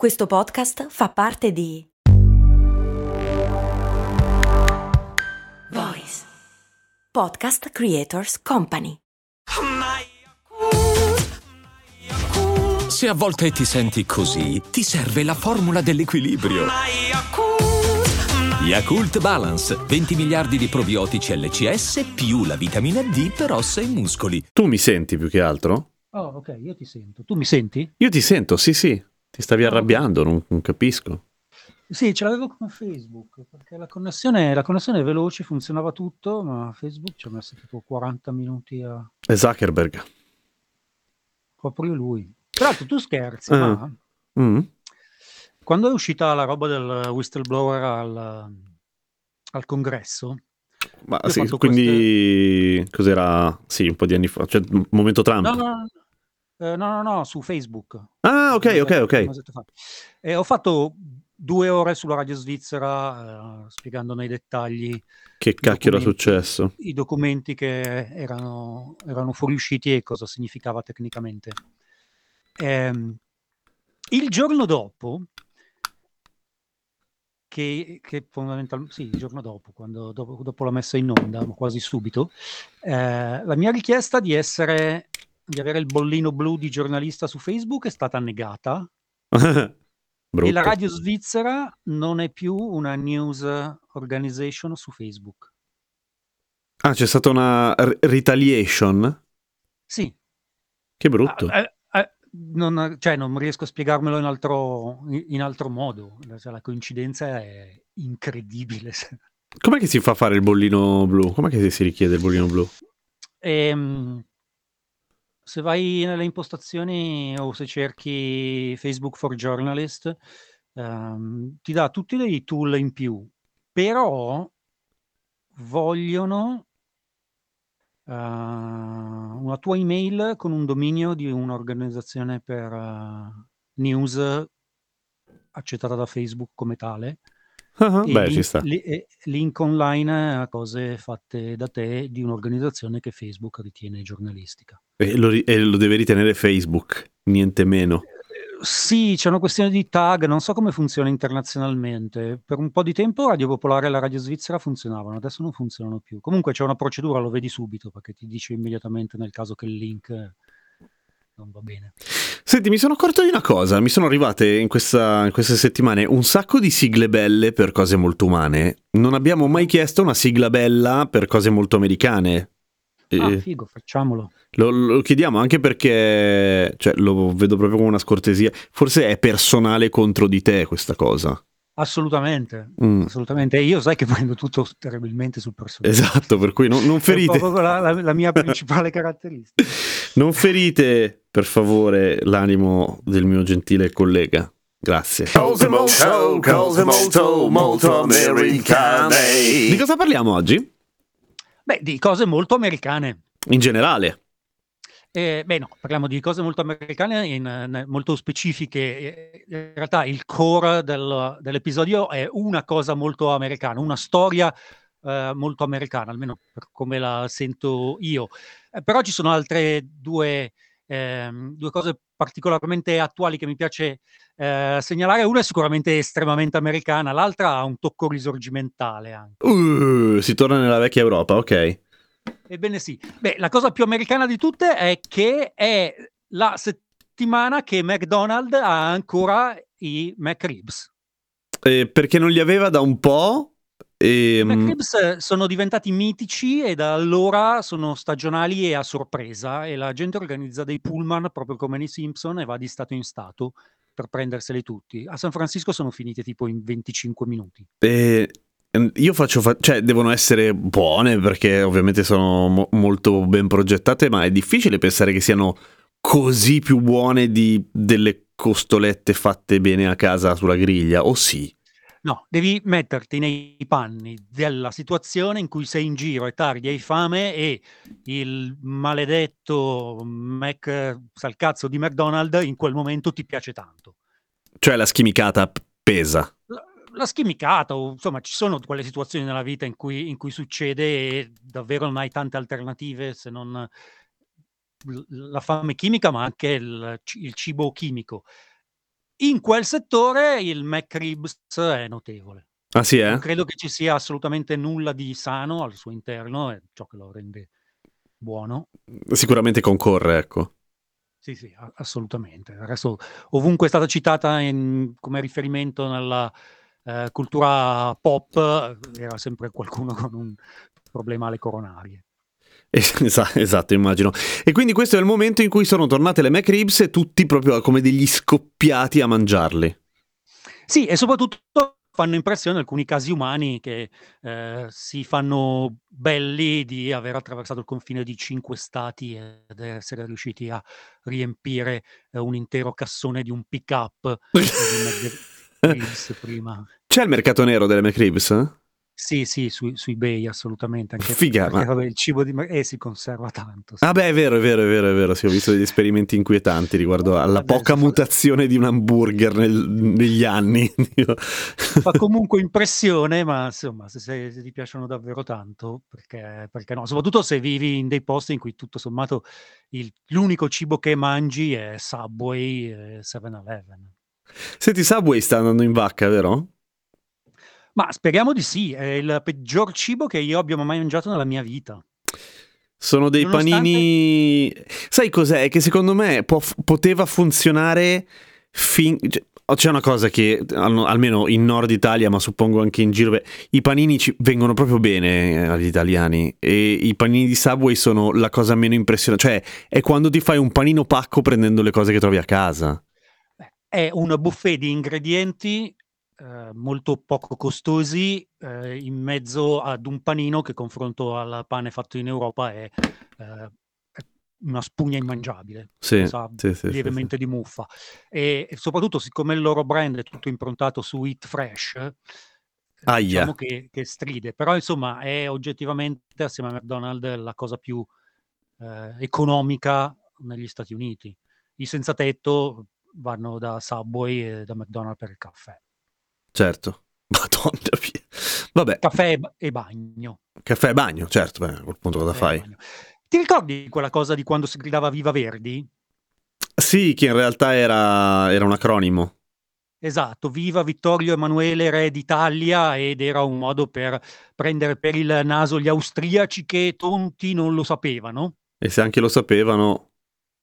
Questo podcast fa parte di Voice Podcast Creators Company. Se a volte ti senti così, ti serve la formula dell'equilibrio. Yakult Balance, 20 miliardi di probiotici LCS più la vitamina D per ossa e muscoli. Tu mi senti più che altro? Oh, ok, io ti sento. Tu mi senti? Io ti sento, sì, sì. Ti stavi arrabbiando, non, non capisco. Sì, ce l'avevo come Facebook, perché la connessione, la connessione è veloce, funzionava tutto, ma Facebook ci ha messo tipo 40 minuti a... È Zuckerberg. Proprio lui. Tra l'altro tu scherzi, Ah. ma Mm. quando è uscita la roba del whistleblower al, al congresso, Ma sì, quindi cos'era? Sì, un po' di anni fa, cioè momento Trump. no, no, no, no, no, no, su Facebook. Ah, ok, ok, ok. E ho fatto due ore sulla radio svizzera eh, spiegando nei dettagli Che cacchio era successo? i documenti che erano, erano fuoriusciti e cosa significava tecnicamente. Ehm, il giorno dopo, che, che fondamentalmente, sì, il giorno dopo, quando, dopo, dopo la messa in onda, quasi subito, eh, la mia richiesta di essere, di avere il bollino blu di giornalista su Facebook è stata negata e la radio svizzera non è più una news organization su Facebook. Ah, c'è stata una r- retaliation? Sì, Che brutto. Ah, eh, eh, non, cioè, non riesco a spiegarmelo in altro, in altro modo. Cioè, la coincidenza è incredibile. Com'è che si fa fare il bollino blu? Com'è che si richiede il bollino blu? Ehm, se vai nelle impostazioni o se cerchi Facebook for Journalist, ehm, ti dà tutti dei tool in più, però vogliono eh, una tua email con un dominio di un'organizzazione per eh, news accettata da Facebook come tale. Ah, e Beh, link, ci sta. li- e link online a cose fatte da te di un'organizzazione che Facebook ritiene giornalistica. E lo, ri- e lo deve ritenere Facebook, niente meno. Eh, Sì, c'è una questione di tag, non so come funziona internazionalmente. Per un po' di tempo Radio Popolare e la Radio Svizzera funzionavano, adesso non funzionano più. Comunque c'è una procedura, lo vedi subito, perché ti dice immediatamente nel caso che il link eh, non va bene. Senti, mi sono accorto di una cosa. Mi sono arrivate in, questa- in queste settimane un sacco di sigle belle per cose molto umane. Non abbiamo mai chiesto una sigla bella per cose molto americane. Ah, Eh, figo, facciamolo. lo, lo chiediamo anche perché cioè, lo vedo proprio come una scortesia. Forse è personale contro di te questa cosa. Assolutamente, Mm, assolutamente. E io sai che prendo tutto terribilmente sul personale. Esatto, per cui non, non È ferite. proprio la, la- la mia principale caratteristica. Non ferite, per favore, l'animo del mio gentile collega. Grazie. Cose molto, molto, molto americane. Di cosa parliamo oggi? Beh, di cose molto americane. In generale. Eh, beh, no, parliamo di cose molto americane, in- in- molto specifiche. Eh, In realtà il core del- dell'episodio è una cosa molto americana, una storia eh, molto americana, almeno per come la sento io. Eh, però ci sono altre due, ehm, due cose particolarmente attuali che mi piace eh, segnalare. Una è sicuramente estremamente americana, l'altra ha un tocco risorgimentale anche. Uh, si torna nella vecchia Europa, ok. Ebbene sì. Beh, la cosa più americana di tutte è che è la settimana che McDonald's ha ancora i McRibs. Eh, perché non li aveva da un po'. I E, McRibs eh, sono diventati mitici e da allora sono stagionali e a sorpresa e la gente organizza dei pullman proprio come nei Simpson e va di stato in stato per prenderseli tutti. A San Francisco sono finite tipo in 25 minuti. e- io faccio. fa- cioè, devono essere buone perché ovviamente sono mo- molto ben progettate, ma è difficile pensare che siano così più buone di delle costolette fatte bene a casa sulla griglia. O sì? No, devi metterti nei panni della situazione in cui sei in giro e tardi, hai fame e il maledetto Mac salcazzo di McDonald's in quel momento ti piace tanto. Cioè, la schimicata pesa. La, schimicata, o insomma, ci sono quelle situazioni nella vita in cui, in cui succede e davvero non hai tante alternative se non la fame chimica, ma anche il, il cibo chimico. in quel settore il McRibs è notevole. Ah sì, eh? Non credo che ci sia assolutamente nulla di sano al suo interno, è ciò che lo rende buono. Sicuramente concorre, ecco. Sì, sì, assolutamente. Adesso, ovunque è stata citata in- come riferimento nella eh, cultura pop, eh, era sempre qualcuno con un problema alle coronarie. Es- Esatto, immagino. E quindi questo è il momento in cui sono tornate le McRibs e tutti proprio come degli scoppiati a mangiarli. Sì, e soprattutto fanno impressione alcuni casi umani che eh, si fanno belli di aver attraversato il confine di cinque stati ed essere riusciti a riempire eh, un intero cassone di un pick-up McRibs prima. C'è il mercato nero delle McRibs? eh? Sì, sì, su, su eBay assolutamente. Anche Figa, perché, ma- vabbè, il cibo di eh, si conserva tanto. sì. Ah beh, è vero, è vero, è vero, è vero. Sì, ho visto degli esperimenti inquietanti riguardo alla Vabbè, poca fa- mutazione di un hamburger nel- negli anni. Fa comunque impressione, ma insomma, se, se- se ti piacciono davvero tanto, perché, perché no? Soprattutto se vivi in dei posti in cui tutto sommato il- l'unico cibo che mangi è Subway e 7-Eleven. Senti, Subway sta andando in vacca, vero? Ma speriamo di sì, è il peggior cibo che io abbia mai mangiato nella mia vita. Sono dei Nonostante- panini. Sai cos'è? Che secondo me può- poteva funzionare fin. cioè, C'è una cosa che al- almeno in Nord Italia, ma suppongo anche in giro, beh, i panini ci vengono proprio bene eh, agli italiani e i panini di Subway sono la cosa meno impressionante, cioè è quando ti fai un panino pacco prendendo le cose che trovi a casa. È un buffet di ingredienti eh, molto poco costosi eh, in mezzo ad un panino che confronto al pane fatto in Europa è, eh, una spugna immangiabile, Sì, sa sì, sì, sì, lievemente di muffa. E, e soprattutto siccome il loro brand è tutto improntato su Eat Fresh, eh, Aia. diciamo che, che stride, però insomma è oggettivamente assieme a McDonald's la cosa più eh, economica negli Stati Uniti. I senza tetto vanno da Subway e da McDonald's per il caffè. Certo. Madonna mia. Vabbè, Caffè e ba- bagno. caffè e bagno, certo, beh, a quel punto cosa fai? Ti ricordi quella cosa di quando si gridava Viva Verdi? Sì, che in realtà era, era un acronimo. Esatto, viva Vittorio Emanuele Re d'Italia ed era un modo per prendere per il naso gli austriaci che tonti non lo sapevano. E se anche lo sapevano,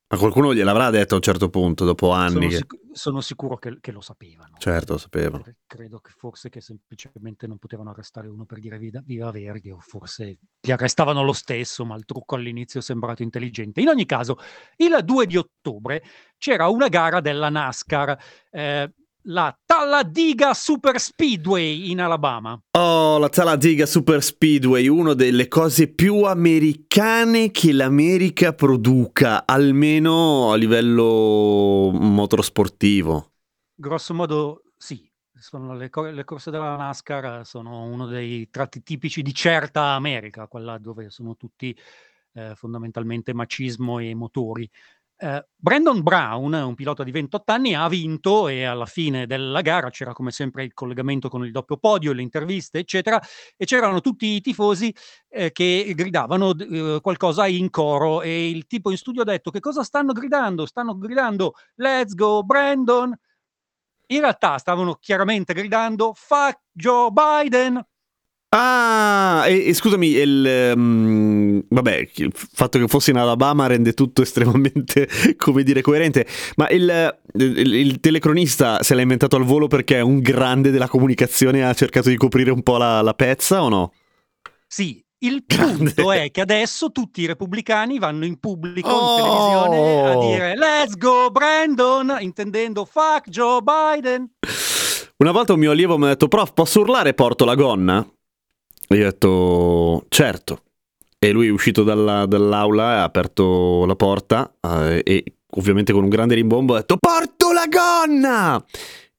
a qualcuno gliel'avrà detto a un certo punto, dopo anni. Sono, che- sic- sono sicuro che, che lo sapevano. Certo, lo sapevano. Cre- Credo che forse che semplicemente non potevano arrestare uno per dire vida- viva Verdi o forse li arrestavano lo stesso, ma il trucco all'inizio è sembrato intelligente. In ogni caso, il 2 di ottobre c'era una gara della NASCAR, eh, la Talladega Super Speedway in Alabama. Oh, la Talladega Super Speedway, una delle cose più americane che l'America produca, almeno a livello motorsportivo. Grosso modo, sì. Sono le, cor- le corse della NASCAR sono uno dei tratti tipici di certa America, quella dove sono tutti eh, fondamentalmente macismo e motori. Eh, Brandon Brown, un pilota di 28 anni, ha vinto e alla fine della gara c'era come sempre il collegamento con il doppio podio, le interviste, eccetera, e c'erano tutti i tifosi eh, che gridavano eh, qualcosa in coro e il tipo in studio ha detto che cosa stanno gridando? Stanno gridando Let's go Brandon! In realtà stavano chiaramente gridando Fuck Joe Biden! Ah, e, e scusami, il, ehm, vabbè, il fatto che fosse in Alabama rende tutto estremamente, come dire, coerente, ma il, il- il telecronista se l'ha inventato al volo perché è un grande della comunicazione e ha cercato di coprire un po' la, la pezza o no? Sì, il Grande. punto è che adesso tutti i repubblicani vanno in pubblico Oh! in televisione a dire Let's go Brandon, intendendo fuck Joe Biden. Una volta un mio allievo mi ha detto, prof, posso urlare porto la gonna? E ho detto, certo. E lui è uscito dalla- dall'aula, ha aperto la porta eh, e ovviamente con un grande rimbombo ha detto, porto la gonna!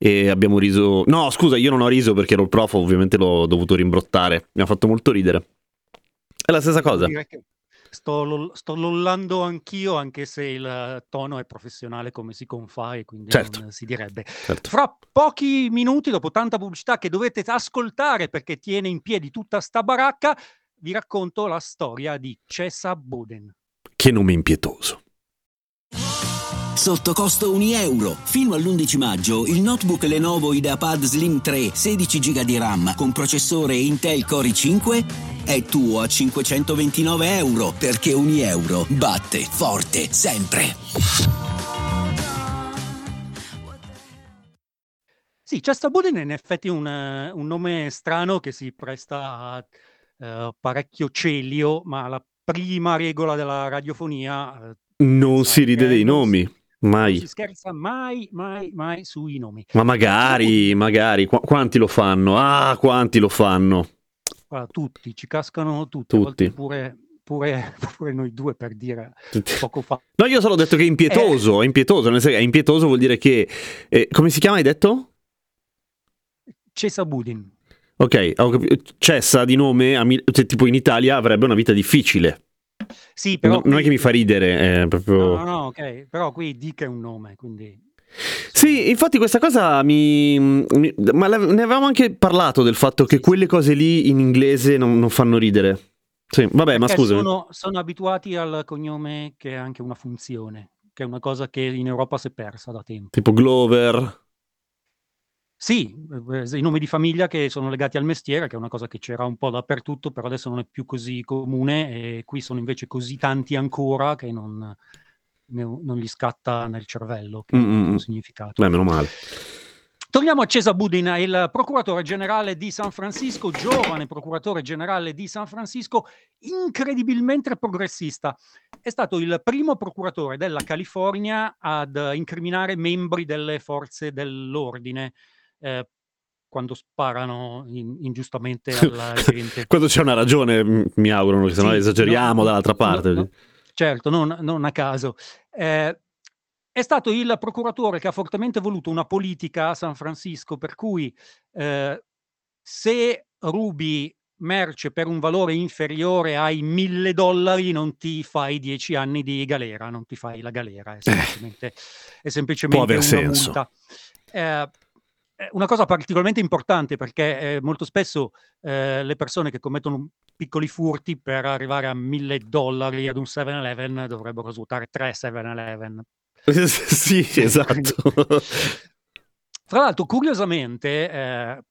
E abbiamo riso... No, scusa, io non ho riso perché ero il prof, ovviamente l'ho dovuto rimbrottare. Mi ha fatto molto ridere. È la stessa cosa. Sto, sto lollando anch'io, anche se il tono è professionale come si confà e quindi Certo. non si direbbe. Certo. Fra pochi minuti, dopo tanta pubblicità che dovete ascoltare perché tiene in piedi tutta sta baracca, vi racconto la storia di Cesa Boden. Che nome impietoso. sotto costo 1 euro. Fino all'11 maggio il notebook Lenovo IdeaPad Slim 3 16 GB di RAM con processore Intel Core i5 è tuo a 529 euro perché 1 euro batte forte sempre. Sì, Chester Budin è in effetti un, eh, un nome strano che si presta a eh, parecchio celio, ma la prima regola della radiofonia... eh, Non si ride che dei non nomi, Non mai. si scherza mai, mai, mai sui nomi. Ma magari, Budin, magari, Qu- quanti lo fanno? Ah, quanti lo fanno? Guarda, tutti, ci cascano tutti, a volte Tutti. pure, pure, pure noi due per dire Tutti. poco fa. No, io solo ho detto che è Eh, impietoso, è impietoso, nel senso è impietoso vuol dire che... eh, come si chiama, hai detto? Cesa Budin. Ok, Cessa di nome, cioè, tipo in Italia avrebbe una vita difficile. Sì, però No- non è qui... che mi fa ridere, è proprio... No, no, no, ok, però qui Dick è un nome, quindi... Sì, infatti questa cosa mi... mi- ma la- ne avevamo anche parlato del fatto che quelle cose lì in inglese non, non fanno ridere. Sì, vabbè, ma Perché scusami. sono, sono abituati al cognome che ha anche una funzione, che è una cosa che in Europa si è persa da tempo. Tipo Glover. Sì, eh, i nomi di famiglia che sono legati al mestiere, che è una cosa che c'era un po' dappertutto, però adesso non è più così comune e qui sono invece così tanti ancora che non, non gli scatta nel cervello che Mm, ha mm, mm. significato. Beh, meno male. Torniamo a Cesa Budin, il procuratore generale di San Francisco, giovane procuratore generale di San Francisco, incredibilmente progressista. È stato il primo procuratore della California ad incriminare membri delle forze dell'ordine eh, quando sparano in- ingiustamente alla gente. Quando c'è una ragione, mi auguro, che se no Sì, esageriamo no- dall'altra no- parte. no- certo, non, non a caso. Eh, è stato il procuratore che ha fortemente voluto una politica a San Francisco per cui eh, se rubi merce per un valore inferiore ai mille dollari non ti fai dieci anni di galera, non ti fai la galera, è semplicemente, è semplicemente aver una senso. Eh, una cosa particolarmente importante perché eh, molto spesso eh, le persone che commettono piccoli furti per arrivare a mille dollari ad un 7-Eleven dovrebbero svuotare tre 7-Eleven. sì, esatto. Tra l'altro, curiosamente, eh,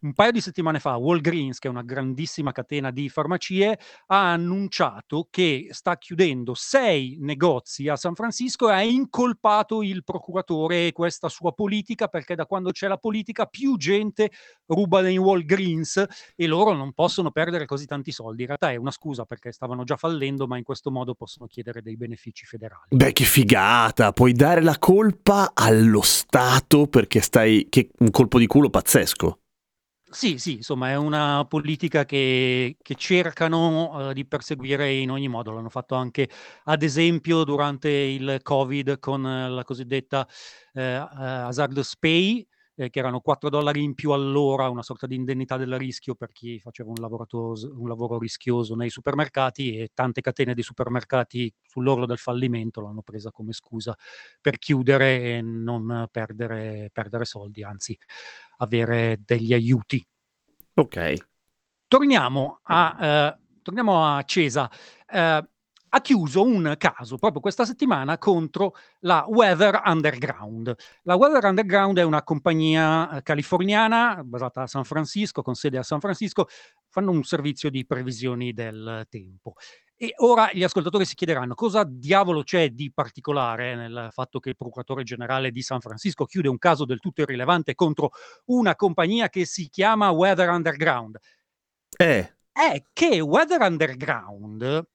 un paio di settimane fa, Walgreens, che è una grandissima catena di farmacie, ha annunciato che sta chiudendo sei negozi a San Francisco e ha incolpato il procuratore e questa sua politica perché da quando c'è la politica più gente ruba nei Walgreens e loro non possono perdere così tanti soldi. In realtà è una scusa perché stavano già fallendo, ma in questo modo possono chiedere dei benefici federali. Beh, che figata! Puoi dare la colpa allo Stato perché stai. Che un colpo di culo pazzesco. Sì, sì, insomma, è una politica che, che cercano eh, di perseguire in ogni modo. L'hanno fatto anche, ad esempio, durante il Covid con la cosiddetta eh, eh, hazardous pay, eh, che erano 4 dollari in più all'ora, una sorta di indennità del rischio per chi faceva un, un lavoro rischioso nei supermercati e tante catene di supermercati sull'orlo del fallimento l'hanno presa come scusa per chiudere e non perdere, perdere soldi, anzi avere degli aiuti. Ok. Torniamo a, eh, torniamo a Cesa. Eh, ha chiuso un caso proprio questa settimana contro la Weather Underground. La Weather Underground è una compagnia eh, californiana basata a San Francisco, con sede a San Francisco, fanno un servizio di previsioni del tempo. E ora gli ascoltatori si chiederanno cosa diavolo c'è di particolare nel fatto che il procuratore generale di San Francisco chiude un caso del tutto irrilevante contro una compagnia che si chiama Weather Underground. Eh. È che Weather Underground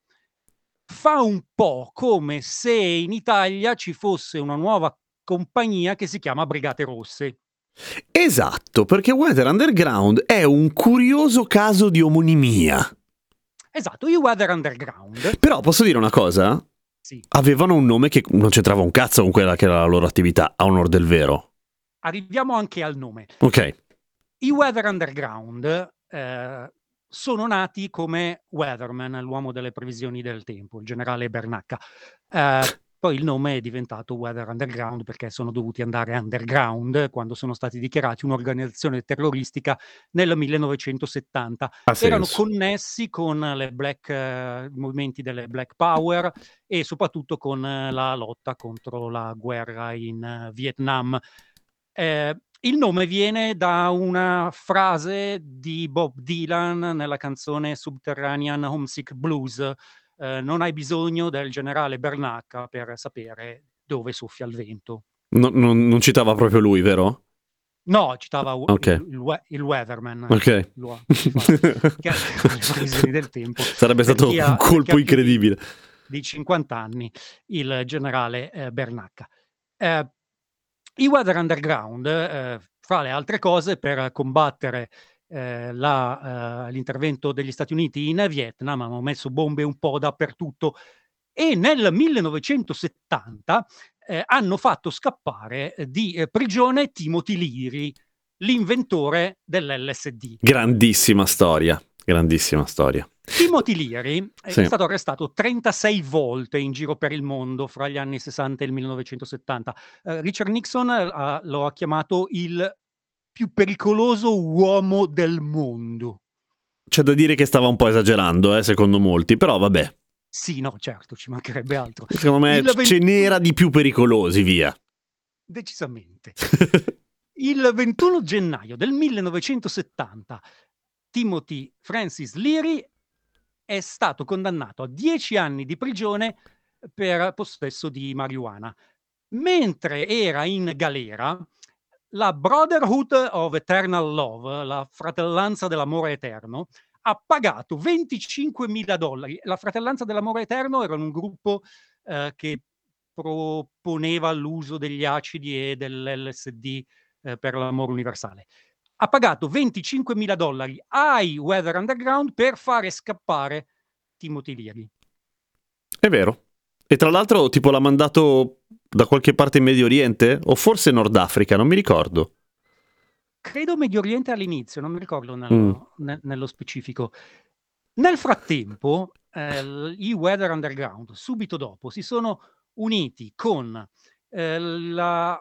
fa un po' come se in Italia ci fosse una nuova compagnia che si chiama Brigate Rosse. Esatto, perché Weather Underground è un curioso caso di omonimia. Esatto, i Weather Underground. Però posso dire una cosa? Sì. Avevano un nome che non c'entrava un cazzo con quella che era la loro attività, a onor del vero. Arriviamo anche al nome. Ok. I Weather Underground eh, sono nati come Weatherman, l'uomo delle previsioni del tempo, il generale Bernacca. Eh, poi il nome è diventato Weather Underground perché sono dovuti andare underground quando sono stati dichiarati un'organizzazione terroristica nel 1970. Ha Erano senso. connessi con le black, eh, i movimenti delle Black Power e soprattutto con eh, la lotta contro la guerra in eh, Vietnam. Eh, il nome viene da una frase di Bob Dylan nella canzone Subterranean Homesick Blues. eh, non hai bisogno del generale Bernacca per sapere dove soffia il vento. No- non, non citava proprio lui, vero? No, citava u- Ok. il, il il Weatherman. Ok. Previsioni del tempo. Sarebbe stato ha- un colpo incredibile. di 50 anni, il generale eh, Bernacca. Eh, I Weather Underground, eh, fra le altre cose, per combattere eh, la, eh, l'intervento degli Stati Uniti in Vietnam, hanno messo bombe un po' dappertutto e nel 1970 eh, hanno fatto scappare di prigione Timothy Leary, l'inventore dell'LSD. Grandissima storia. Grandissima storia. Timothy Leary è Sì. stato arrestato 36 volte in giro per il mondo fra gli anni 60 e il 1970. Eh, Richard Nixon ha- lo ha chiamato il più pericoloso uomo del mondo. C'è da dire che stava un po' esagerando, eh, secondo molti, però vabbè. Sì, no, certo, ci mancherebbe altro. Secondo me Il ce 20 n'era di più pericolosi, via. Decisamente. Il 21 gennaio del 1970 Timothy Francis Leary è stato condannato a 10 anni di prigione per possesso di marijuana. Mentre era in galera, la Brotherhood of Eternal Love, la fratellanza dell'amore eterno, ha pagato 25.000 dollari. La fratellanza dell'amore eterno era un gruppo eh, che proponeva l'uso degli acidi e dell'LSD eh, per l'amore universale. Ha pagato 25.000 dollari ai Weather Underground per fare scappare Timothy Leary. È vero. E tra l'altro, tipo, l'ha mandato da qualche parte in Medio Oriente? O forse Nord Africa, non mi ricordo. Credo Medio Oriente all'inizio, non mi ricordo nello, Mm. ne- nello specifico. Nel frattempo, eh, i Weather Underground, subito dopo, si sono uniti con eh, la,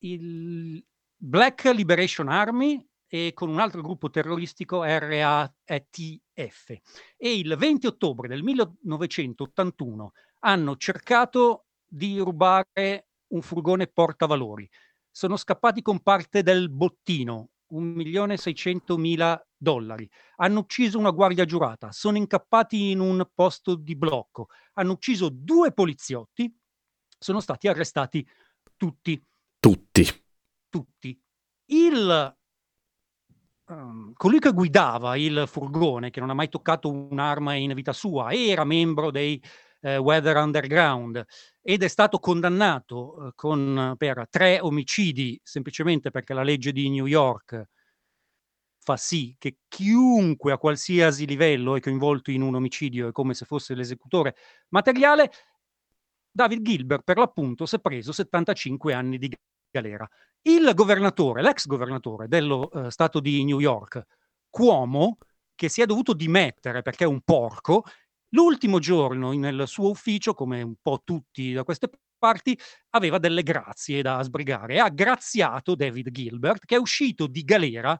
il Black Liberation Army e con un altro gruppo terroristico RATF. E il 20 ottobre del 1981 hanno cercato di rubare un furgone portavalori. Sono scappati con parte del bottino, 1.600.000 dollari. Hanno ucciso una guardia giurata, sono incappati in un posto di blocco, hanno ucciso due poliziotti, sono stati arrestati tutti Tutti. Tutti. Il, ehm, colui che guidava il furgone, che non ha mai toccato un'arma in vita sua, era membro dei eh, Weather Underground ed è stato condannato eh, con- per tre omicidi semplicemente perché la legge di New York fa sì che chiunque a qualsiasi livello è coinvolto in un omicidio è come se fosse l'esecutore materiale. David Gilbert, per l'appunto, si è preso 75 anni di galera. Il governatore, l'ex governatore dello eh, stato di New York, Cuomo, che si è dovuto dimettere perché è un porco, l'ultimo giorno nel suo ufficio, come un po' tutti da queste parti, aveva delle grazie da sbrigare e ha graziato David Gilbert, che è uscito di galera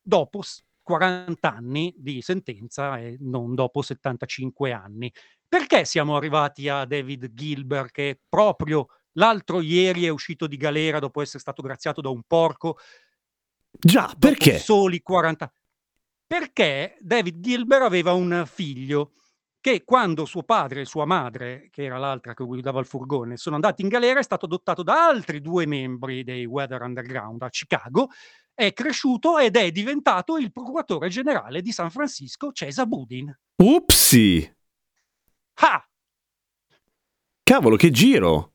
dopo s- 40 anni di sentenza e non dopo 75 anni. Perché siamo arrivati a David Gilbert che proprio l'altro ieri è uscito di galera dopo essere stato graziato da un porco Già, perché? soli 40 perché David Gilbert aveva un figlio che quando suo padre e sua madre, che era l'altra che guidava il furgone, sono andati in galera, è stato adottato da altri due membri dei Weather Underground a Chicago, è cresciuto ed è diventato il procuratore generale di San Francisco, Cesa Budin. Upsi! Ah! Cavolo, che giro!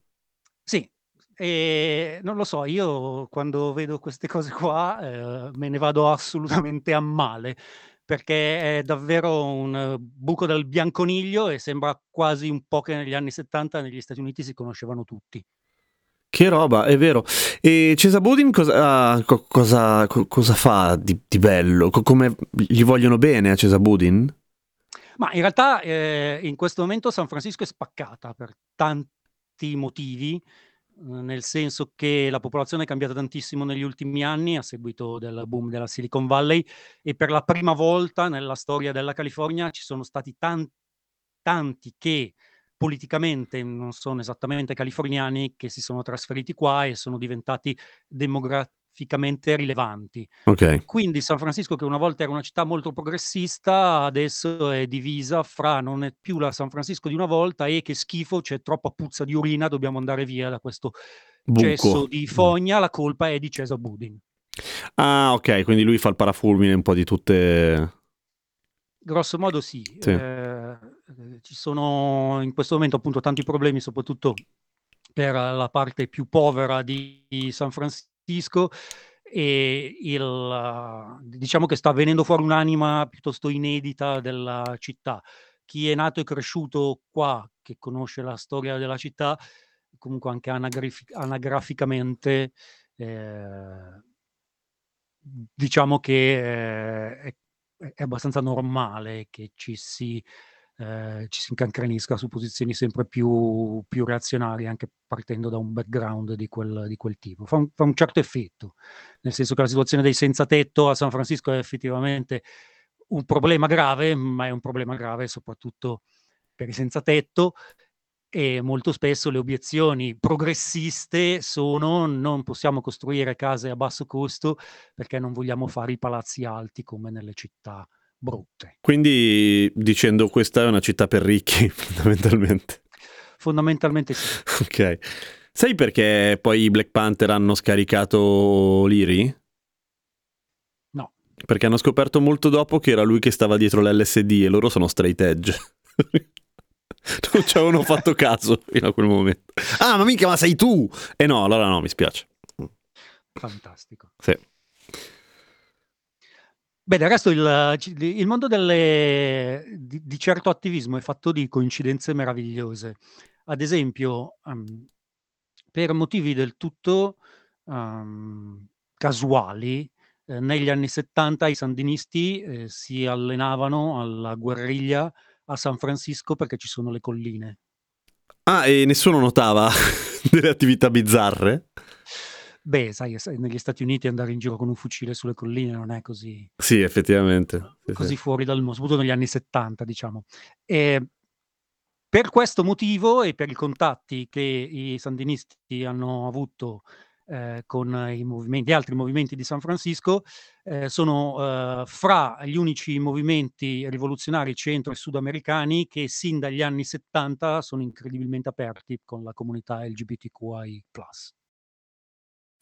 E non lo so, io quando vedo queste cose qua eh, me ne vado assolutamente a male, perché è davvero un buco del bianconiglio e sembra quasi un po' che negli anni 70 negli Stati Uniti si conoscevano tutti. Che roba, è vero. E Cesa Budin cosa, ah, co- cosa, co- cosa fa di, di bello? Co- come gli vogliono bene a Cesa Budin? Ma in realtà eh, in questo momento San Francisco è spaccata per tanti motivi, nel senso che la popolazione è cambiata tantissimo negli ultimi anni a seguito del boom della Silicon Valley e per la prima volta nella storia della California ci sono stati tan tanti che politicamente non sono esattamente californiani che si sono trasferiti qua e sono diventati demograficamente rilevanti. Ok. Quindi San Francisco, che una volta era una città molto progressista, adesso è divisa fra non è più la San Francisco di una volta e che schifo, c'è troppa puzza di urina, dobbiamo andare via da questo Buco. di fogna, la colpa è di Cesar Budin. Ah, ok, quindi lui fa il parafulmine un po' di tutte... Grosso modo sì, Sì. eh, ci sono in questo momento appunto tanti problemi, soprattutto per la parte più povera di San Francisco e il, diciamo che sta venendo fuori un'anima piuttosto inedita della città. Chi è nato e cresciuto qua, che conosce la storia della città, comunque anche anagrafi- anagraficamente, eh, diciamo che eh, è, è abbastanza normale che ci si, eh, ci si incancrenisca su posizioni sempre più, più reazionarie, anche partendo da un background di quel, di quel tipo. Fa un, fa un certo effetto, nel senso che la situazione dei senza tetto a San Francisco è effettivamente un problema grave, ma è un problema grave soprattutto per i senza tetto e molto spesso le obiezioni progressiste sono non possiamo costruire case a basso costo perché non vogliamo fare i palazzi alti come nelle città brutte. Quindi dicendo questa è una città per ricchi, fondamentalmente. Fondamentalmente sì. Ok. Sai perché poi i Black Panther hanno scaricato Liri? No. Perché hanno scoperto molto dopo che era lui che stava dietro l'LSD e loro sono straight edge. non ci avevano fatto caso fino a quel momento. Ah, ma mica, ma sei tu! E no, allora no, mi spiace. Fantastico. Sì. Beh, del resto il, il mondo delle, di, di, certo attivismo è fatto di coincidenze meravigliose. Ad esempio, um, per motivi del tutto um, casuali, eh, negli anni 70 i sandinisti eh, si allenavano alla guerriglia a San Francisco perché ci sono le colline. Ah, e nessuno notava delle attività bizzarre? Beh, sai, negli Stati Uniti andare in giro con un fucile sulle colline non è così... Sì, effettivamente. Sì, così sì. fuori dal mondo, soprattutto negli anni 70, diciamo. E per questo motivo e per i contatti che i sandinisti hanno avuto eh, con i movimenti, gli altri movimenti di San Francisco, eh, sono eh, fra gli unici movimenti rivoluzionari centro e sudamericani che sin dagli anni 70 sono incredibilmente aperti con la comunità LGBTQI+.